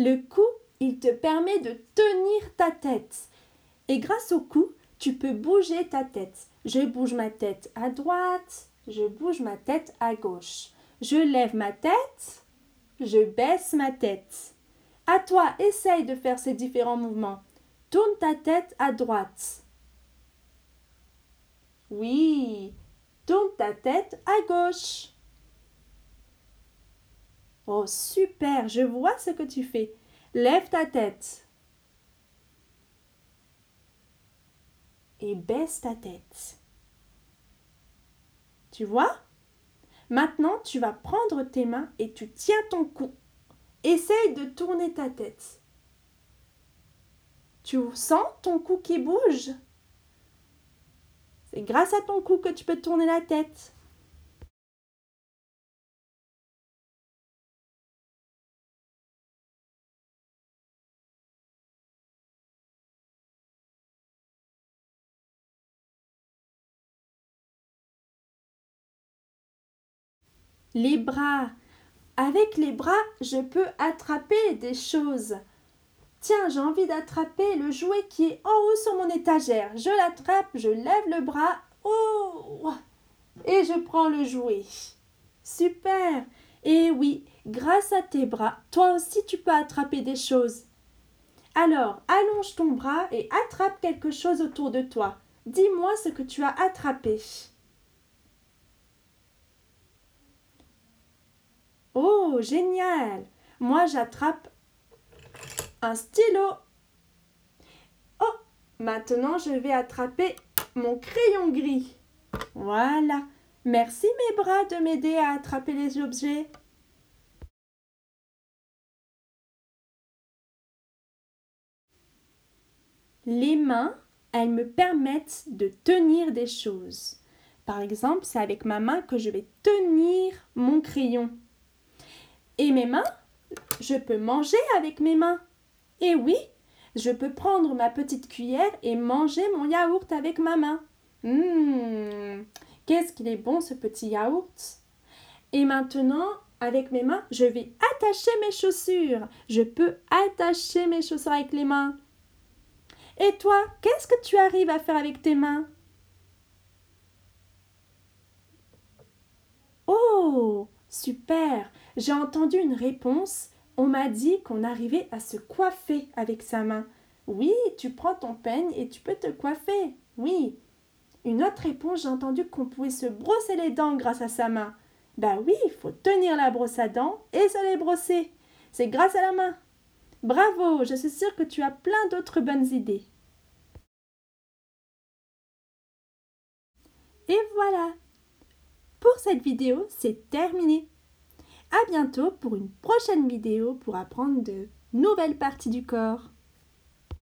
Le cou, il te permet de tenir ta tête. Et grâce au cou, tu peux bouger ta tête. Je bouge ma tête à droite, je bouge ma tête à gauche. Je lève ma tête, je baisse ma tête. À toi, essaye de faire ces différents mouvements. Tourne ta tête à droite. Oui, tourne ta tête à gauche. Oh, super, je vois ce que tu fais. Lève ta tête. Et baisse ta tête. Tu vois? Maintenant, tu vas prendre tes mains et tu tiens ton cou. Essaye de tourner ta tête. Tu sens ton cou qui bouge? C'est grâce à ton cou que tu peux tourner la tête. Les bras. Avec les bras, je peux attraper des choses. Tiens, j'ai envie d'attraper le jouet qui est en haut sur mon étagère. Je l'attrape, je lève le bras. Oh Et je prends le jouet. Super Et oui, grâce à tes bras, toi aussi tu peux attraper des choses. Alors, allonge ton bras et attrape quelque chose autour de toi. Dis-moi ce que tu as attrapé. Oh, génial Moi, j'attrape un stylo. Oh, maintenant, je vais attraper mon crayon gris. Voilà. Merci mes bras de m'aider à attraper les objets. Les mains, elles me permettent de tenir des choses. Par exemple, c'est avec ma main que je vais tenir mon crayon. Et mes mains, je peux manger avec mes mains. Et oui, je peux prendre ma petite cuillère et manger mon yaourt avec ma main. Hum, qu'est-ce qu'il est bon ce petit yaourt. Et maintenant, avec mes mains, je vais attacher mes chaussures. Je peux attacher mes chaussures avec les mains. Et toi, qu'est-ce que tu arrives à faire avec tes mains? Oh, super j'ai entendu une réponse. On m'a dit qu'on arrivait à se coiffer avec sa main. Oui, tu prends ton peigne et tu peux te coiffer. Oui. Une autre réponse, j'ai entendu qu'on pouvait se brosser les dents grâce à sa main. Ben oui, il faut tenir la brosse à dents et se les brosser. C'est grâce à la main. Bravo, je suis sûre que tu as plein d'autres bonnes idées. Et voilà. Cette vidéo, c'est terminé. À bientôt pour une prochaine vidéo pour apprendre de nouvelles parties du corps.